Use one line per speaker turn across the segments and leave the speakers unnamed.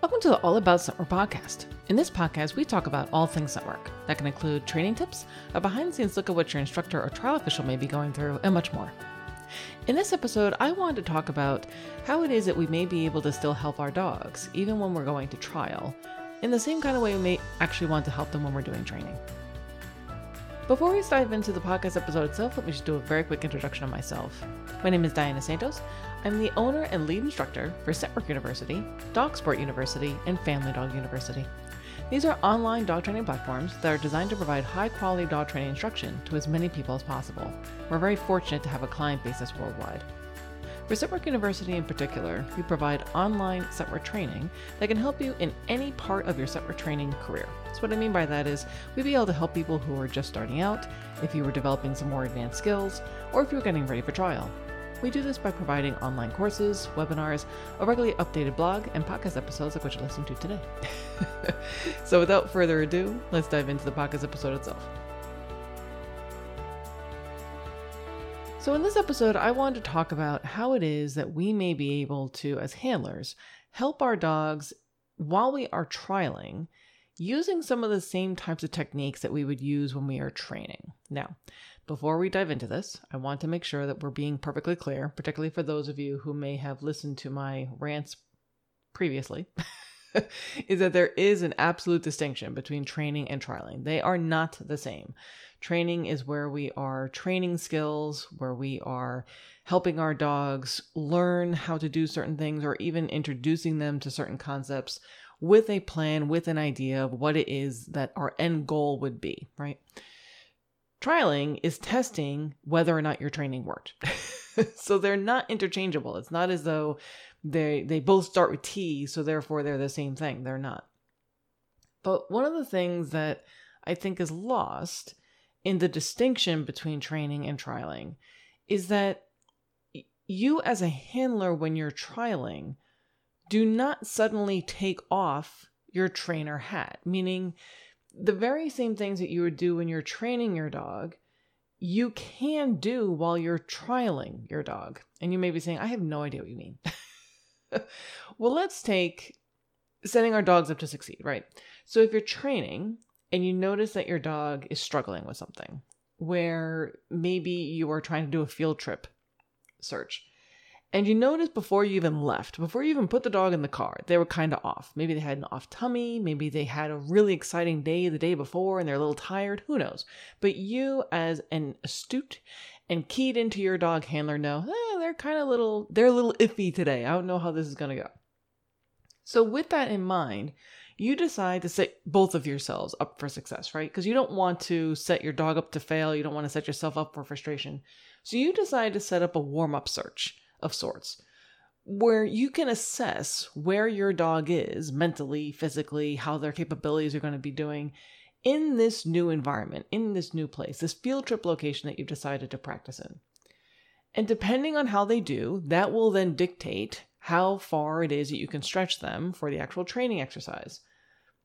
Welcome to the All About Scent podcast. In this podcast, we talk about all things scent work. That can include training tips, a behind the scenes look at what your instructor or trial official may be going through, and much more. In this episode, I wanted to talk about how it is that we may be able to still help our dogs, even when we're going to trial, in the same kind of way we may actually want to help them when we're doing training. Before we dive into the podcast episode itself, let me just do a very quick introduction of myself. My name is Diana Santos. I'm the owner and lead instructor for Scent Work University, Dog Sport University, and Family Dog University. These are online dog training platforms that are designed to provide high quality dog training instruction to as many people as possible. We're very fortunate to have a client base that's worldwide. For Scent Work University in particular, we provide online scent work training that can help you in any part of your scent work training career. So, what I mean by that is we'd be able to help people who are just starting out, if you were developing some more advanced skills, or if you're getting ready for trial. We do this by providing online courses, webinars, a regularly updated blog, and podcast episodes like what you're listening to today. so, without further ado, let's dive into the podcast episode itself. So, in this episode, I wanted to talk about how it is that we may be able to, as handlers, help our dogs while we are trialing using some of the same types of techniques that we would use when we are training. Now, before we dive into this, I want to make sure that we're being perfectly clear, particularly for those of you who may have listened to my rants previously. is that there is an absolute distinction between training and trialing. They are not the same. Training is where we are training skills, where we are helping our dogs learn how to do certain things or even introducing them to certain concepts with a plan, with an idea of what it is that our end goal would be, right? Trialing is testing whether or not your training worked. so they're not interchangeable. It's not as though they they both start with T, so therefore they're the same thing. They're not. But one of the things that I think is lost in the distinction between training and trialing is that you as a handler when you're trialing do not suddenly take off your trainer hat meaning the very same things that you would do when you're training your dog you can do while you're trialing your dog. And you may be saying i have no idea what you mean. Well let's take setting our dogs up to succeed right? So if you're training and you notice that your dog is struggling with something, where maybe you are trying to do a field trip search, and you notice before you even left, before you even put the dog in the car, they were kind of off. Maybe they had an off tummy, maybe they had a really exciting day the day before and they're a little tired, who knows. But you, as an astute and keyed into your dog handler, know eh, they're kind of little, they're a little iffy today. I don't know how this is going to go. So, with that in mind, you decide to set both of yourselves up for success, right? Because you don't want to set your dog up to fail. You don't want to set yourself up for frustration. So you decide to set up a warm up search of sorts where you can assess where your dog is mentally, physically, how their capabilities are going to be doing in this new environment, in this new place, this field trip location that you've decided to practice in. And depending on how they do, that will then dictate how far it is that you can stretch them for the actual training exercise.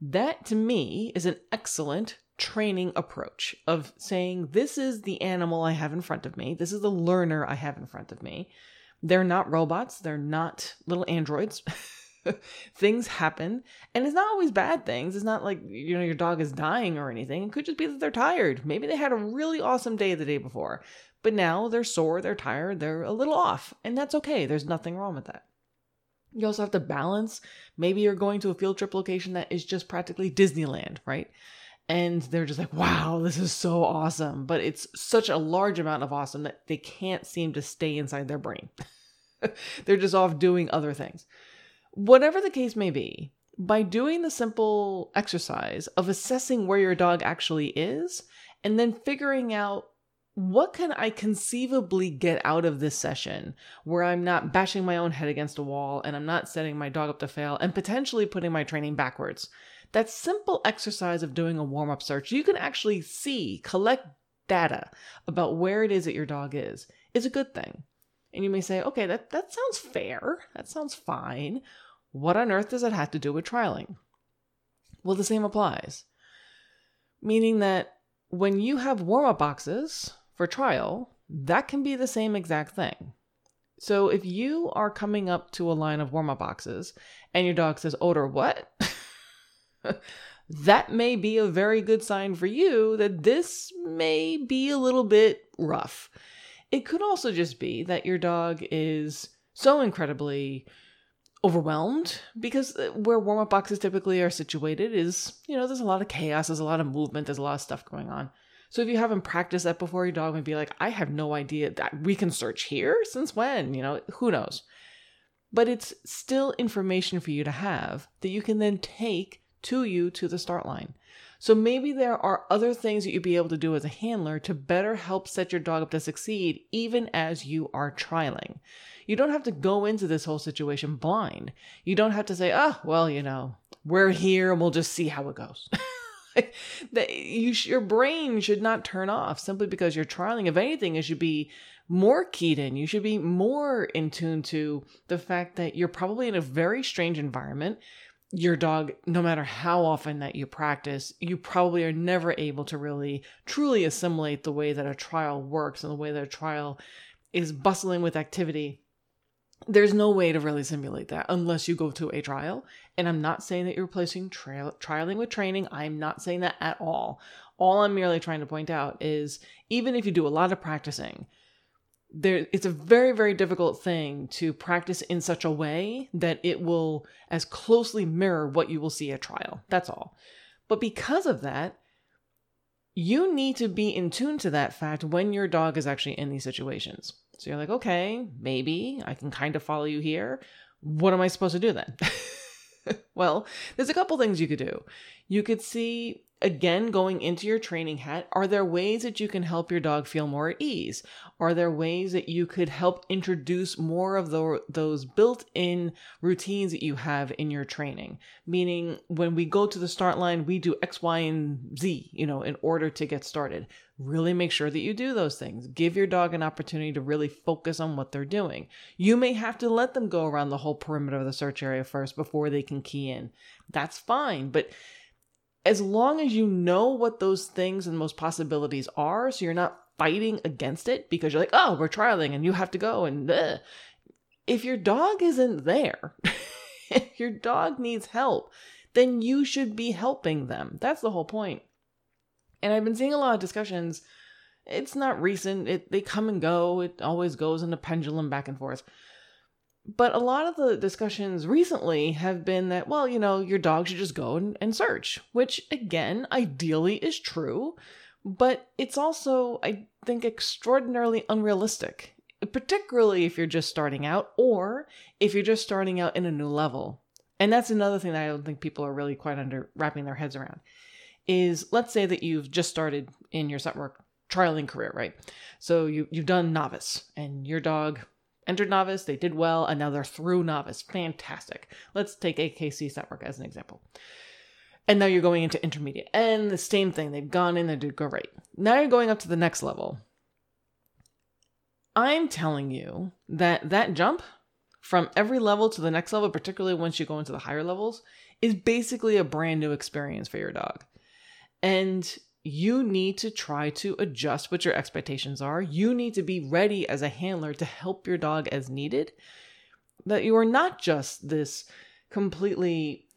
That to me is an excellent training approach of saying, this is the animal I have in front of me. This is the learner I have in front of me. They're not robots. They're not little androids. things happen and it's not always bad things. It's not like, you know, your dog is dying or anything. It could just be that they're tired. Maybe they had a really awesome day the day before, but now they're sore, they're tired, they're a little off, and that's okay. There's nothing wrong with that. You also have to balance. Maybe you're going to a field trip location that is just practically Disneyland, right? And they're just like, wow, this is so awesome. But it's such a large amount of awesome that they can't seem to stay inside their brain. they're just off doing other things. Whatever the case may be, by doing the simple exercise of assessing where your dog actually is and then figuring out what can I conceivably get out of this session where I'm not bashing my own head against a wall and I'm not setting my dog up to fail and potentially putting my training backwards? That simple exercise of doing a warm up search, you can actually see, collect data about where it is that your dog is, is a good thing. And you may say, okay, that, that sounds fair. That sounds fine. What on earth does that have to do with trialing? Well, the same applies. Meaning that when you have warm up boxes for trial, that can be the same exact thing. So if you are coming up to a line of warm up boxes and your dog says, Odor, what? That may be a very good sign for you that this may be a little bit rough. It could also just be that your dog is so incredibly overwhelmed because uh, where warm up boxes typically are situated is, you know, there's a lot of chaos, there's a lot of movement, there's a lot of stuff going on. So if you haven't practiced that before, your dog might be like, I have no idea that we can search here. Since when? You know, who knows? But it's still information for you to have that you can then take to you to the start line. So maybe there are other things that you'd be able to do as a handler to better help set your dog up to succeed, even as you are trialing. You don't have to go into this whole situation blind. You don't have to say, oh, well, you know, we're here and we'll just see how it goes. that you your brain should not turn off simply because you're trialing. If anything, it should be more keyed in. You should be more in tune to the fact that you're probably in a very strange environment. Your dog, no matter how often that you practice, you probably are never able to really truly assimilate the way that a trial works and the way that a trial is bustling with activity there's no way to really simulate that unless you go to a trial. And I'm not saying that you're replacing trial, trialing with training. I'm not saying that at all. All I'm merely trying to point out is even if you do a lot of practicing, there it's a very very difficult thing to practice in such a way that it will as closely mirror what you will see at trial. That's all. But because of that, you need to be in tune to that fact when your dog is actually in these situations. So you're like, okay, maybe I can kind of follow you here. What am I supposed to do then? well, there's a couple things you could do. You could see again going into your training hat are there ways that you can help your dog feel more at ease? Are there ways that you could help introduce more of the, those built-in routines that you have in your training? Meaning when we go to the start line we do x y and z you know in order to get started. Really make sure that you do those things. Give your dog an opportunity to really focus on what they're doing. You may have to let them go around the whole perimeter of the search area first before they can key in. That's fine but as long as you know what those things and most possibilities are, so you're not fighting against it because you're like, oh, we're trialing and you have to go. And ugh. if your dog isn't there, if your dog needs help, then you should be helping them. That's the whole point. And I've been seeing a lot of discussions. It's not recent. It they come and go. It always goes in a pendulum back and forth but a lot of the discussions recently have been that, well, you know, your dog should just go and, and search, which again, ideally is true, but it's also, I think, extraordinarily unrealistic, particularly if you're just starting out or if you're just starting out in a new level. And that's another thing that I don't think people are really quite under wrapping their heads around. Is let's say that you've just started in your scent work trialing career, right? So you you've done novice and your dog entered novice, they did well, and now they're through novice. Fantastic. Let's take AKC scent work as an example. And now you're going into intermediate. And the same thing, they've gone in, they did great. Now you're going up to the next level. I'm telling you that that jump from every level to the next level, particularly once you go into the higher levels, is basically a brand new experience for your dog. And you need to try to adjust what your expectations are. You need to be ready as a handler to help your dog as needed. That you are not just this completely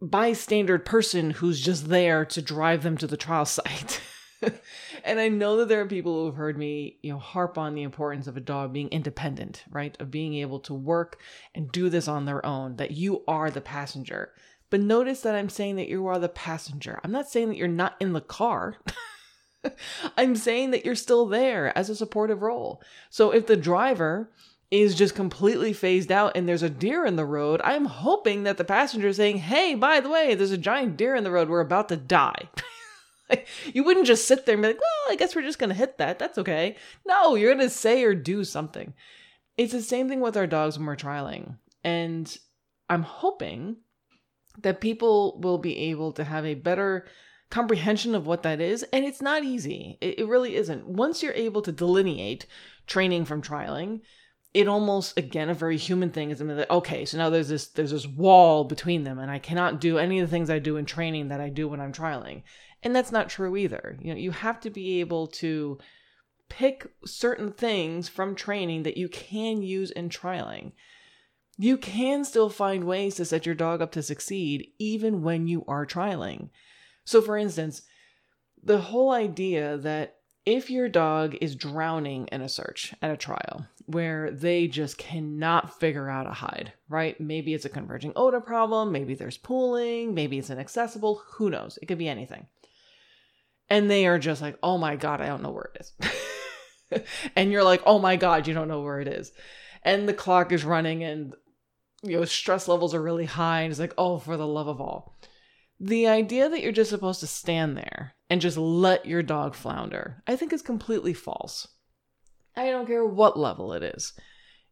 bystander person who's just there to drive them to the trial site. and I know that there are people who have heard me, you know, harp on the importance of a dog being independent, right? Of being able to work and do this on their own, that you are the passenger. But notice that I'm saying that you are the passenger. I'm not saying that you're not in the car. I'm saying that you're still there as a supportive role. So if the driver is just completely phased out and there's a deer in the road, I'm hoping that the passenger is saying, Hey, by the way, there's a giant deer in the road. We're about to die. you wouldn't just sit there and be like, Well, I guess we're just going to hit that. That's okay. No, you're going to say or do something. It's the same thing with our dogs when we're trialing. And I'm hoping that people will be able to have a better comprehension of what that is. And it's not easy. It, it really isn't. Once you're able to delineate training from trialing, it almost again a very human thing is like, okay so now there's this there's this wall between them and i cannot do any of the things i do in training that i do when i'm trialing and that's not true either you know you have to be able to pick certain things from training that you can use in trialing. You can still find ways to set your dog up to succeed even when you are trialing. So, for instance, the whole idea that if your dog is drowning in a search at a trial where they just cannot figure out a hide, right? Maybe it's a converging odor problem, maybe there's pooling, maybe it's inaccessible, who knows? It could be anything. And they are just like, oh my God, I don't know where it is. and you're like, oh my God, you don't know where it is. And the clock is running and you know, stress levels are really high, and it's like, oh, for the love of all. The idea that you're just supposed to stand there and just let your dog flounder, I think is completely false. I don't care what level it is.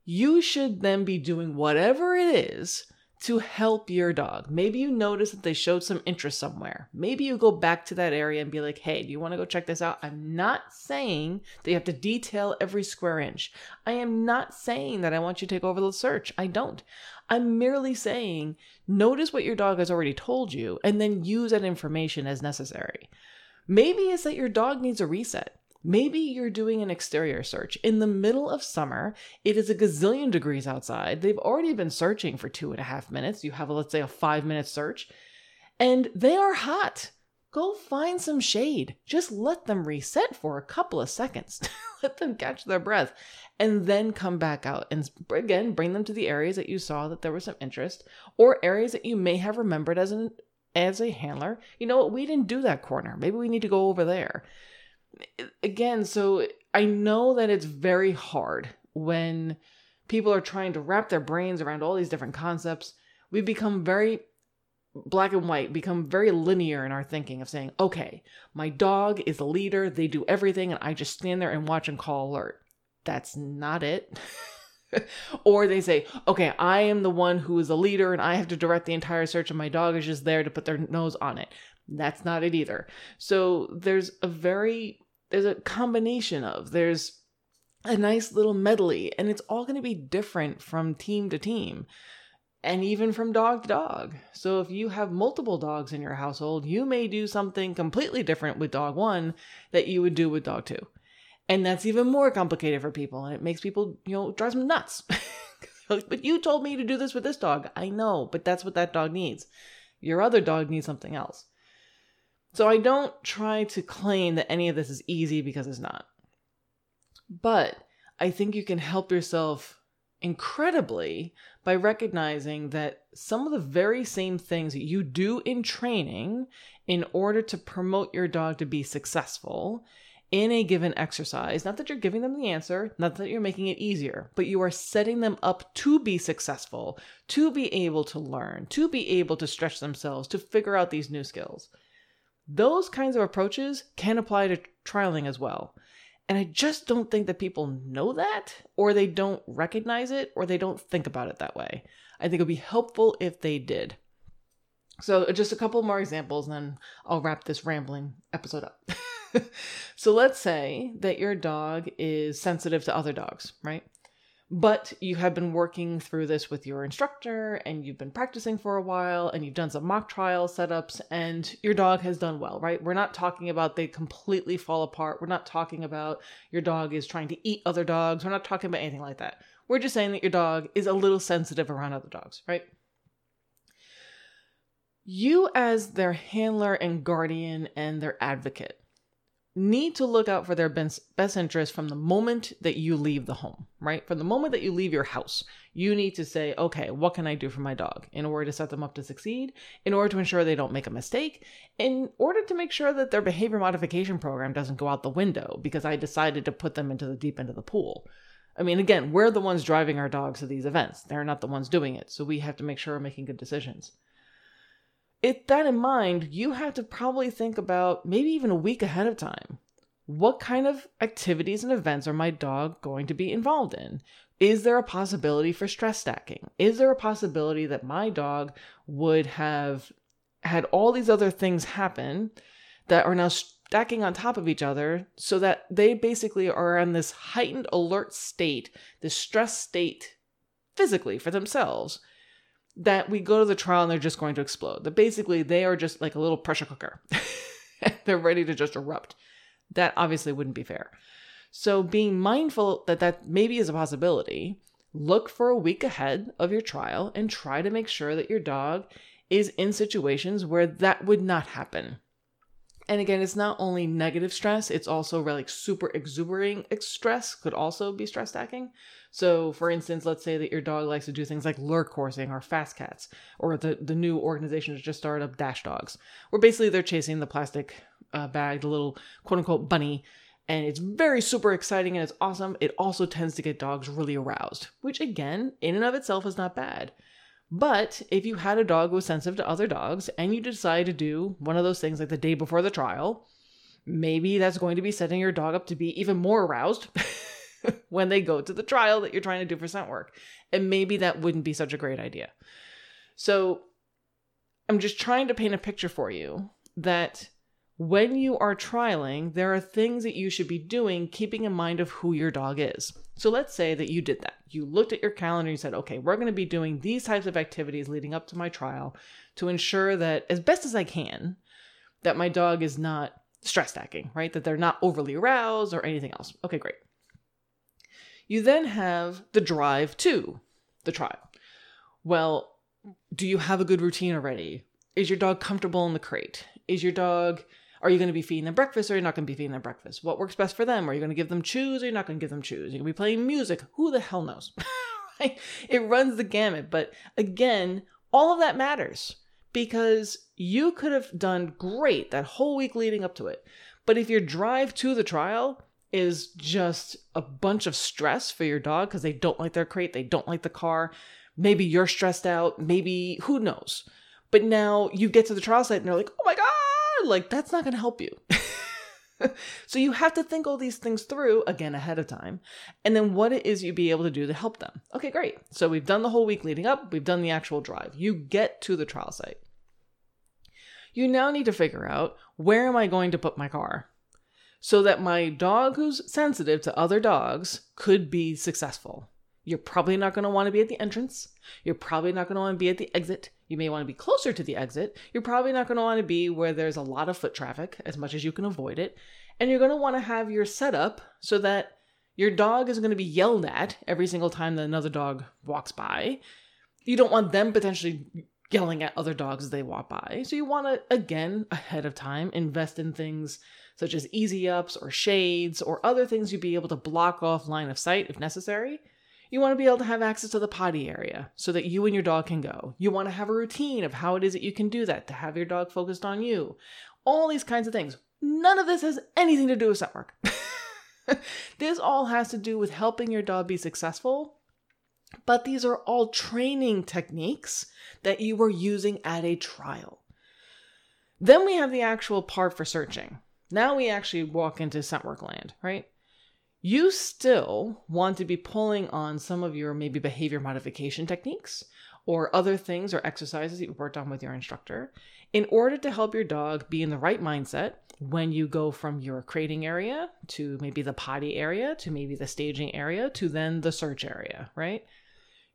You should then be doing whatever it is to help your dog. Maybe you notice that they showed some interest somewhere. Maybe you go back to that area and be like, hey, do you want to go check this out? I'm not saying that you have to detail every square inch. I am not saying that I want you to take over the search. I don't. I'm merely saying notice what your dog has already told you and then use that information as necessary. Maybe it's that your dog needs a reset. Maybe you're doing an exterior search. In the middle of summer, it is a gazillion degrees outside. They've already been searching for two and a half minutes. You have, a, let's say, a five minute search, and they are hot. Go find some shade. Just let them reset for a couple of seconds. let them catch their breath and then come back out and again bring them to the areas that you saw that there was some interest or areas that you may have remembered as an as a handler. You know what? We didn't do that corner. Maybe we need to go over there again, so I know that it's very hard when people are trying to wrap their brains around all these different concepts. We become very black and white, become very linear in our thinking of saying, okay, my dog is a leader, they do everything, and I just stand there and watch and call alert. That's not it. or they say, okay, I am the one who is a leader and I have to direct the entire search, and my dog is just there to put their nose on it. That's not it either. So there's a very there's a combination of there's a nice little medley and it's all going to be different from team to team and even from dog to dog. So if you have multiple dogs in your household, you may do something completely different with dog 1 that you would do with dog 2. And that's even more complicated for people and it makes people, you know, drives them nuts. but you told me to do this with this dog. I know, but that's what that dog needs. Your other dog needs something else. So I don't try to claim that any of this is easy because it's not. But I think you can help yourself incredibly by recognizing that some of the very same things that you do in training in order to promote your dog to be successful in a given exercise, not that you're giving them the answer, not that you're making it easier, but you are setting them up to be successful, to be able to learn, to be able to stretch themselves, to figure out these new skills. Those kinds of approaches can apply to trialing as well. And I just don't think that people know that, or they don't recognize it, or they don't think about it that way. I think it would be helpful if they did. So, uh, just a couple more examples, and then I'll wrap this rambling episode up. so, let's say that your dog is sensitive to other dogs, right? But you have been working through this with your instructor and you've been practicing for a while and you've done some mock trial setups and your dog has done well, right? We're not talking about they completely fall apart. We're not talking about your dog is trying to eat other dogs. We're not talking about anything like that. We're just saying that your dog is a little sensitive around other dogs, right? You, as their handler and guardian and their advocate, need to look out for their best interest from the moment that you leave the home, right? From the moment that you leave your house, you need to say, okay, what can I do for my dog in order to set them up to succeed, in order to ensure they don't make a mistake, in order to make sure that their behavior modification program doesn't go out the window because I decided to put them into the deep end of the pool. I mean, again, we're the ones driving our dogs to these events. They're not the ones doing it. So we have to make sure we're making good decisions. With that in mind, you have to probably think about maybe even a week ahead of time. What kind of activities and events are my dog going to be involved in? Is there a possibility for stress stacking? Is there a possibility that my dog would have had all these other things happen that are now stacking on top of each other so that they basically are in this heightened alert state, this stress state physically for themselves? That we go to the trial and they're just going to explode. That basically they are just like a little pressure cooker. they're ready to just erupt. That obviously wouldn't be fair. So, being mindful that that maybe is a possibility, look for a week ahead of your trial and try to make sure that your dog is in situations where that would not happen. And again, it's not only negative stress, it's also like super exuberating stress could also be stress stacking. So, for instance, let's say that your dog likes to do things like lure coursing or fast cats, or the, the new organization that just started up, Dash Dogs, where basically they're chasing the plastic uh, bag, the little quote unquote bunny, and it's very super exciting and it's awesome. It also tends to get dogs really aroused, which again, in and of itself is not bad. But if you had a dog who was sensitive to other dogs and you decide to do one of those things like the day before the trial, maybe that's going to be setting your dog up to be even more aroused when they go to the trial that you're trying to do for scent work. And maybe that wouldn't be such a great idea. So I'm just trying to paint a picture for you that when you are trialing, there are things that you should be doing, keeping in mind of who your dog is. So let's say that you did that. You looked at your calendar you said, okay, we're going to be doing these types of activities leading up to my trial to ensure that, as best as I can, that my dog is not stress stacking, right? That they're not overly aroused or anything else. Okay, great. You then have the drive to the trial. Well, do you have a good routine already? Is your dog comfortable in the crate? Is your dog are you going to be feeding them breakfast or you're not going to be feeding them breakfast? What works best for them? Are you going to give them chews or you're not going to give them chews? You're going to be playing music. Who the hell knows? it runs the gamut. But again, all of that matters because you could have done great that whole week leading up to it. But if your drive to the trial is just a bunch of stress for your dog because they don't like their crate, they don't like the car, maybe you're stressed out, maybe who knows. But now you get to the trial site and they're like, oh my God, like that's not going to help you. so you have to think all these things through again ahead of time and then what it is you be able to do to help them. Okay great. So we've done the whole week leading up. We've done the actual drive. You get to the trial site. You now need to figure out where am i going to put my car? So that my dog who's sensitive to other dogs could be successful you're probably not going to want to be at the entrance you're probably not going to want to be at the exit you may want to be closer to the exit. You're probably not going to want to be where there's a lot of foot traffic as much as you can avoid it. And you're going to want to have your setup so that your dog is going to be yelled at every single time that another dog walks by. You don't want them potentially yelling at other dogs as they walk by. So you want to, again, ahead of time, invest in things such as easy ups or shades or other things you'd be able to block off line of sight if necessary you want to be able to have access to the potty area so that you and your dog can go. You want to have a routine of how it is that you can do that to have your dog focused on you. All these kinds of things. None of this has anything to do with scent work. this all has to do with helping your dog be successful. But these are all training techniques that you were using at a trial. Then we have the actual part for searching. Now we actually walk into scent work land, right? You still want to be pulling on some of your maybe behavior modification techniques or other things or exercises that you worked on with your instructor in order to help your dog be in the right mindset when you go from your crating area to maybe the potty area to maybe the staging area to then the search area, right?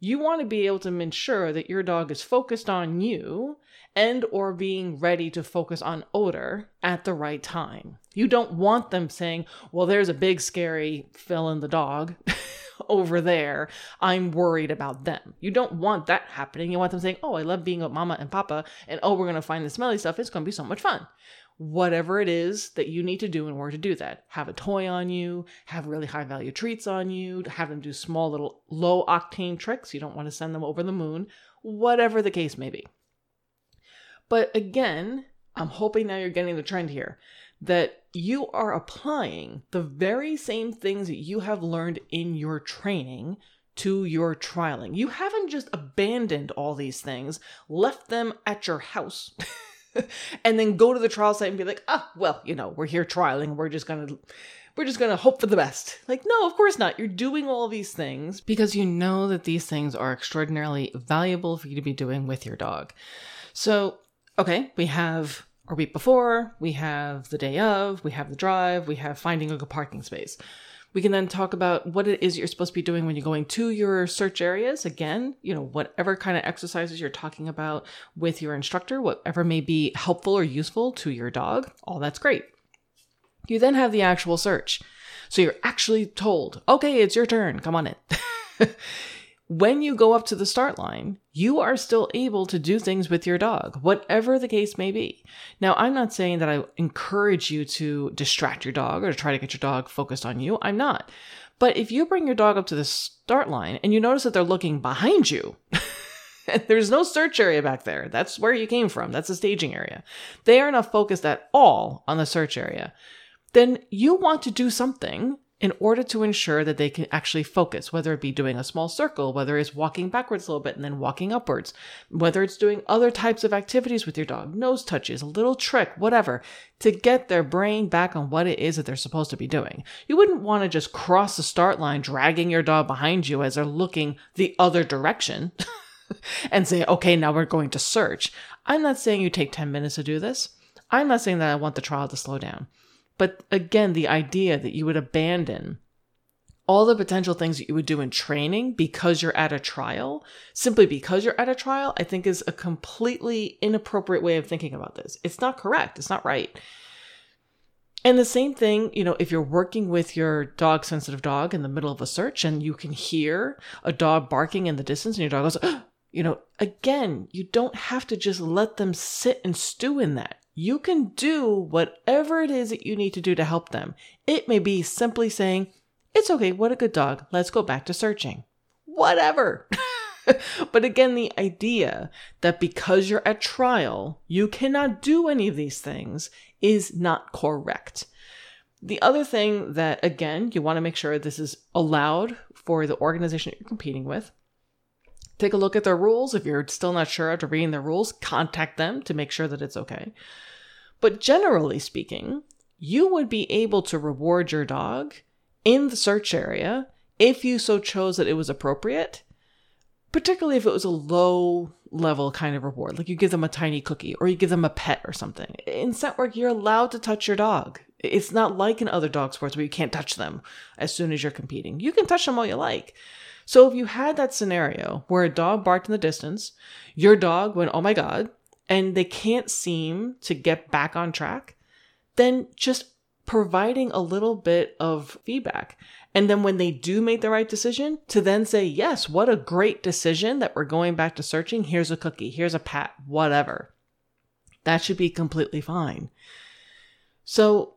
You want to be able to ensure that your dog is focused on you and or being ready to focus on odor at the right time. You don't want them saying, "Well, there's a big scary fill in the dog over there. I'm worried about them." You don't want that happening. You want them saying, "Oh, I love being with mama and papa and oh, we're going to find the smelly stuff. It's going to be so much fun." Whatever it is that you need to do in order to do that. Have a toy on you, have really high value treats on you, have them do small little low octane tricks. You don't want to send them over the moon, whatever the case may be. But again, I'm hoping now you're getting the trend here that you are applying the very same things that you have learned in your training to your trialing. You haven't just abandoned all these things, left them at your house. and then go to the trial site and be like, ah, well, you know, we're here trialing. We're just gonna we're just gonna hope for the best. Like, no, of course not. You're doing all these things because you know that these things are extraordinarily valuable for you to be doing with your dog. So, okay, we have our week before, we have the day of, we have the drive, we have finding a good parking space. We can then talk about what it is you're supposed to be doing when you're going to your search areas. Again, you know, whatever kind of exercises you're talking about with your instructor, whatever may be helpful or useful to your dog, all that's great. You then have the actual search. So you're actually told, okay, it's your turn. Come on in. when you go up to the start line, you are still able to do things with your dog, whatever the case may be. Now, I'm not saying that I encourage you to distract your dog or to try to get your dog focused on you. I'm not. But if you bring your dog up to the start line and you notice that they're looking behind you, there's no search area back there. That's where you came from. That's the staging area. They are not focused at all on the search area. Then you want to do something in order to ensure that they can actually focus, whether it be doing a small circle, whether it's walking backwards a little bit and then walking upwards, whether it's doing other types of activities with your dog, nose touches, a little trick, whatever, to get their brain back on what it is that they're supposed to be doing. You wouldn't want to just cross the start line dragging your dog behind you as they're looking the other direction. and say, okay, now we're going to search. I'm not saying you take 10 minutes to do this. I'm not saying that I want the trial to slow down. But again, the idea that you would abandon all the potential things that you would do in training because you're at a trial, simply because you're at a trial, I think is a completely inappropriate way of thinking about this. It's not correct. It's not right. And the same thing, you know, if you're working with your dog sensitive dog in the middle of a search and you can hear a dog barking in the distance and your dog goes, you know, again, you don't have to just let them sit and stew in that. You can do whatever it is that you need to do to help them. It may be simply saying, It's okay, what a good dog. Let's go back to searching. Whatever. but again, the idea that because you're at trial, you cannot do any of these things is not correct. The other thing that, again, you want to make sure this is allowed for the organization you're competing with. Take a look at their rules. If you're still not sure after reading the rules, contact them to make sure that it's okay. But generally speaking, you would be able to reward your dog in the search area if you so chose that it was appropriate, particularly if it was a low level kind of reward, like you give them a tiny cookie or you give them a pet or something. In scent work, you're allowed to touch your dog. It's not like in other dog sports where you can't touch them as soon as you're competing. You can touch them all you like. So if you had that scenario where a dog barked in the distance, your dog went, oh my God, and they can't seem to get back on track, then just providing a little bit of feedback. And then when they do make the right decision, to then say, yes, what a great decision that we're going back to searching. Here's a cookie, here's a pat, whatever. That should be completely fine. So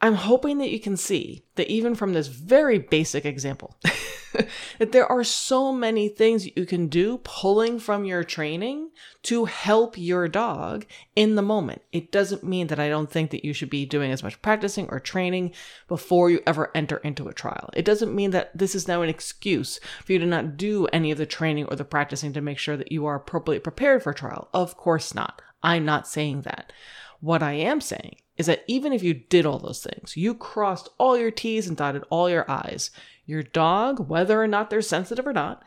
I'm hoping that you can see that even from this very basic example, that there are so many things you can do pulling from your training to help your dog in the moment. It doesn't mean that I don't think that you should be doing as much practicing or training before you ever enter into a trial. It doesn't mean that this is now an excuse for you to not do any of the training or the practicing to make sure that you are appropriately prepared for trial. Of course not. I'm not saying that. What I am saying is that even if you did all those things, you crossed all your T's and dotted all your I's, your dog, whether or not they're sensitive or not,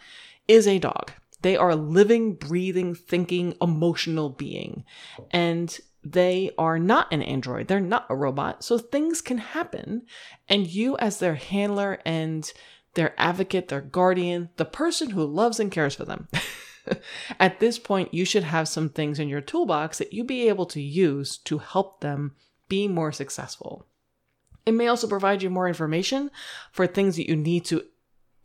is a dog. They are a living, breathing, thinking, emotional being. And they are not an android. They're not a robot. So things can happen. And you, as their handler and their advocate, their guardian, the person who loves and cares for them, at this point, you should have some things in your toolbox that you be able to use to help them be more successful. It may also provide you more information for things that you need to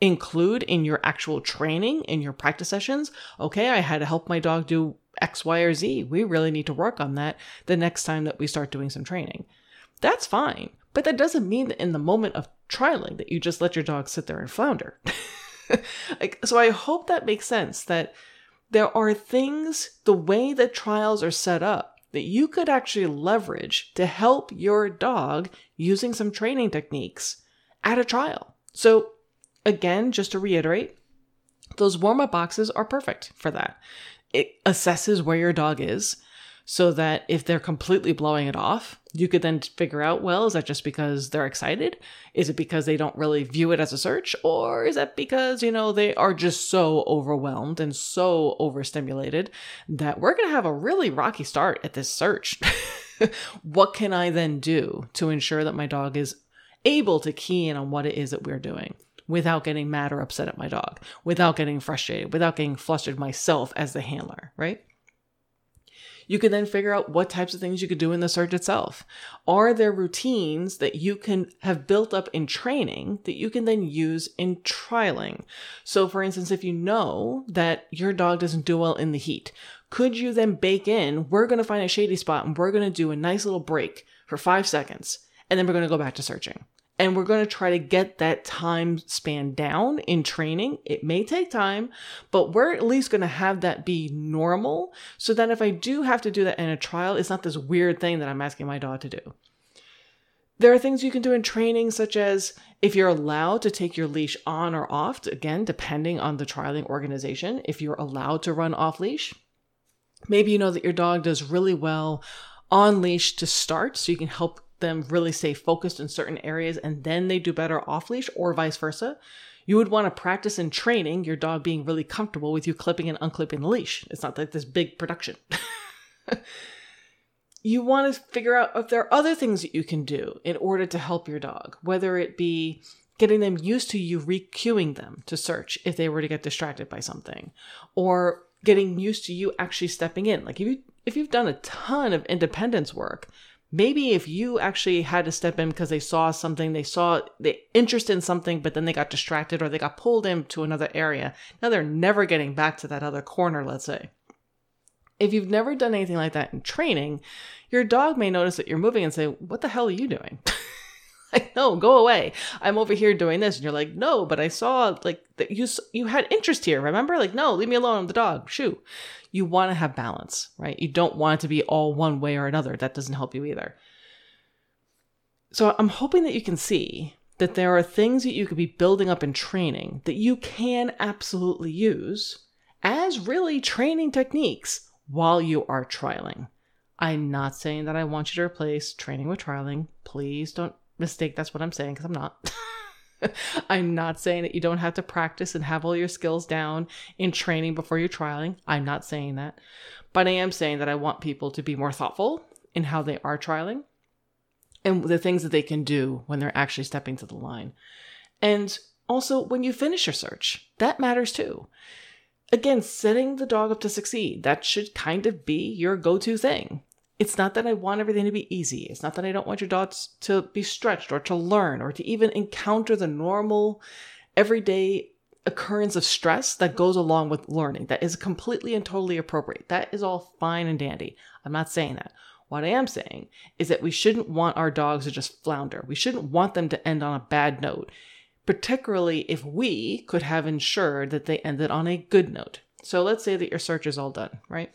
include in your actual training, in your practice sessions. Okay, I had to help my dog do X, Y, or Z. We really need to work on that the next time that we start doing some training. That's fine, but that doesn't mean that in the moment of trialing that you just let your dog sit there and flounder. like, so I hope that makes sense that there are things, the way that trials are set up, that you could actually leverage to help your dog using some training techniques at a trial. So, again, just to reiterate, those warm up boxes are perfect for that. It assesses where your dog is so that if they're completely blowing it off, you could then figure out well, is that just because they're excited? Is it because they don't really view it as a search? Or is that because, you know, they are just so overwhelmed and so overstimulated that we're going to have a really rocky start at this search? what can I then do to ensure that my dog is able to key in on what it is that we're doing? without getting mad or upset at my dog, without getting frustrated, without getting flustered myself as the handler, right? You can then figure out what types of things you could do in the search itself. Are there routines that you can have built up in training that you can then use in trialing? So, for instance, if you know that your dog doesn't do well in the heat, could you then bake in, we're going to find a shady spot and we're going to do a nice little break for five seconds, and then we're going to go back to searching? And we're going to try to get that time span down in training. It may take time, but we're at least going to have that be normal so that if I do have to do that in a trial, it's not this weird thing that I'm asking my dog to do. There are things you can do in training, such as if you're allowed to take your leash on or off, again, depending on the trialing organization, if you're allowed to run off leash. Maybe you know that your dog does really well on leash to start, so you can help them really stay focused in certain areas and then they do better off leash or vice versa. You would want to practice in training your dog being really comfortable with you clipping and unclipping the leash. It's not like this big production. you want to figure out if there are other things that you can do in order to help your dog, whether it be getting them used to you recuing them to search if they were to get distracted by something, or getting used to you actually stepping in. Like if you if you've done a ton of independence work, maybe if you actually had to step in because they saw something, they saw the interest in something, but then they got distracted or they got pulled into another area. Now they're never getting back to that other corner, let's say. If you've never done anything like that in training, your dog may notice that you're moving and say, What the hell are you doing? like, no, go away. I'm over here doing this. And you're like, no, but I saw like that you, you had interest here. Remember? Like, no, leave me alone. I'm the dog. Shoo you want to have balance, right? You don't want it to be all one way or another. That doesn't help you either. So I'm hoping that you can see that there are things that you could be building up in training that you can absolutely use as really training techniques while you are trialing. I'm not saying that I want you to replace training with trialing. Please don't mistake that's what I'm saying because I'm not. I'm not saying that you don't have to practice and have all your skills down in training before you're trialing. I'm not saying that. But I am saying that I want people to be more thoughtful in how they are trialing and the things that they can do when they're actually stepping to the line. And also, when you finish your search, that matters too. Again, setting the dog up to succeed, that should kind of be your go to thing. It's not that I want everything to be easy. It's not that I don't want your dogs to be stretched or to learn or to even encounter the normal, everyday occurrence of stress that goes along with learning. That is completely and totally appropriate. That is all fine and dandy. I'm not saying that. What I am saying is that we shouldn't want our dogs to just flounder. We shouldn't want them to end on a bad note, particularly if we could have ensured that they ended on a good note. So let's say that your search is all done, right?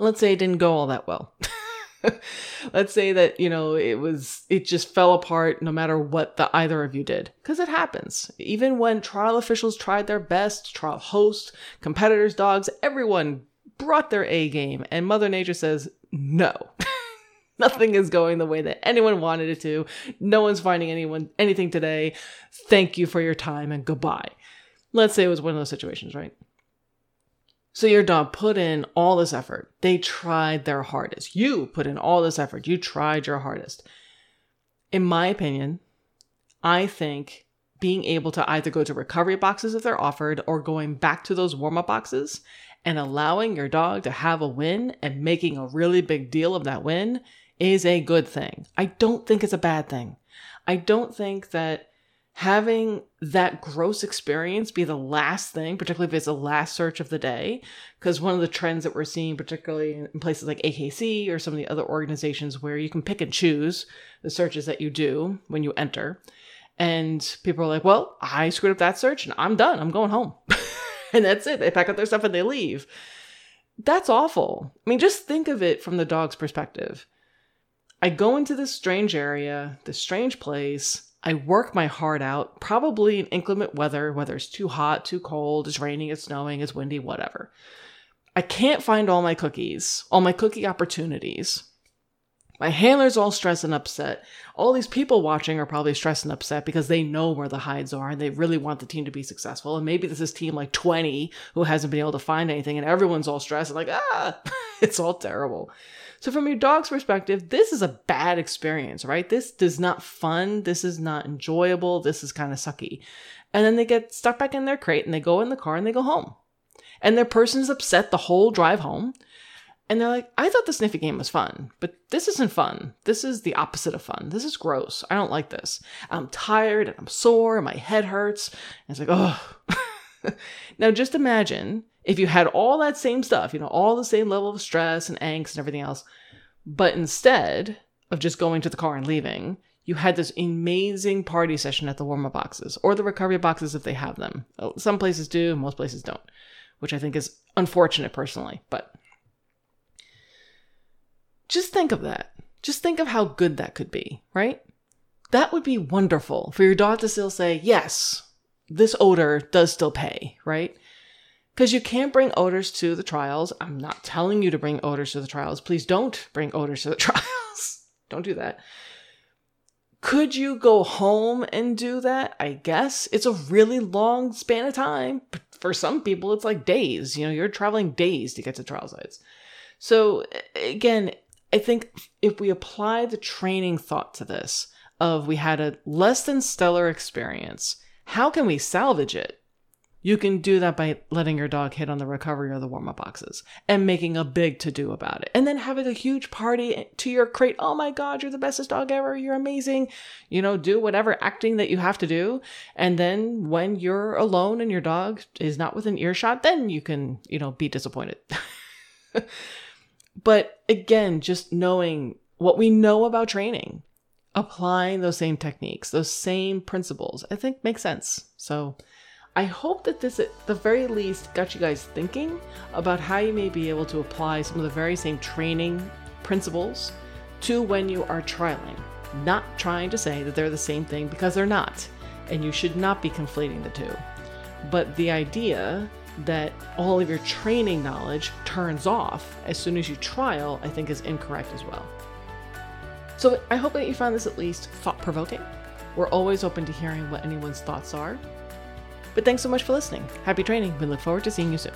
Let's say it didn't go all that well. let's say that you know it was it just fell apart no matter what the either of you did. Because it happens. Even when trial officials tried their best trial hosts competitors dogs everyone brought their a game and mother nature says no. Nothing is going the way that anyone wanted it to. No one's finding anyone anything today. Thank you for your time and goodbye. Let's say it was one of those situations right so your dog put in all this effort. They tried their hardest. You put in all this effort. You tried your hardest. In my opinion, I think being able to either go to recovery boxes if they're offered or going back to those warm up boxes and allowing your dog to have a win and making a really big deal of that win is a good thing. I don't think it's a bad thing. I don't think that having that gross experience be the last thing, particularly if it's the last search of the day. Because one of the trends that we're seeing, particularly in places like AKC or some of the other organizations where you can pick and choose the searches that you do when you enter. And people are like, well, I screwed up that search and I'm done. I'm going home. and that's it. They pack up their stuff and they leave. That's awful. I mean, just think of it from the dog's perspective. I go into this strange area, this strange place. I work my heart out, probably in inclement weather, whether it's too hot, too cold, it's raining, it's snowing, it's windy, whatever. I can't find all my cookies, all my cookie opportunities. My handler's all stressed and upset. All these people watching are probably stressed and upset because they know where the hides are and they really want the team to be successful. And maybe this is team like 20 who hasn't been able to find anything and everyone's all stressed and like, ah, it's all terrible. So from your dog's perspective, this is a bad experience, right? This is not fun. This is not enjoyable. This is kind of sucky. And then they get stuck back in their crate and they go in the car and they go home. And their person's upset the whole drive home. And they're like, I thought the sniffy game was fun, but this isn't fun. This is the opposite of fun. This is gross. I don't like this. I'm tired and I'm sore and my head hurts. And it's like, oh. now just imagine if you had all that same stuff, you know, all the same level of stress and angst and everything else, but instead of just going to the car and leaving, you had this amazing party session at the warm up boxes or the recovery boxes if they have them. Oh, some places do, most places don't, which I think is unfortunate personally, but just think of that. Just think of how good that could be, right? That would be wonderful for your dog to still say, yes, this odor does still pay, right? Because you can't bring odors to the trials. I'm not telling you to bring odors to the trials. Please don't bring odors to the trials. don't do that. Could you go home and do that? I guess it's a really long span of time. For some people, it's like days. You know, you're traveling days to get to trial sites. So, again, I think if we apply the training thought to this, of we had a less than stellar experience, how can we salvage it? You can do that by letting your dog hit on the recovery or the warm up boxes and making a big to do about it. And then having a huge party to your crate. Oh my God, you're the bestest dog ever. You're amazing. You know, do whatever acting that you have to do. And then when you're alone and your dog is not within earshot, then you can, you know, be disappointed. But again, just knowing what we know about training, applying those same techniques, those same principles, I think makes sense. So I hope that this, at the very least, got you guys thinking about how you may be able to apply some of the very same training principles to when you are trialing. Not trying to say that they're the same thing because they're not, and you should not be conflating the two. But the idea that all of your training knowledge turns off as soon as you trial, I think is incorrect as well. So I hope that you found this at least thought provoking. We're always open to hearing what anyone's thoughts are. But thanks so much for listening. Happy training. We look forward to seeing you soon.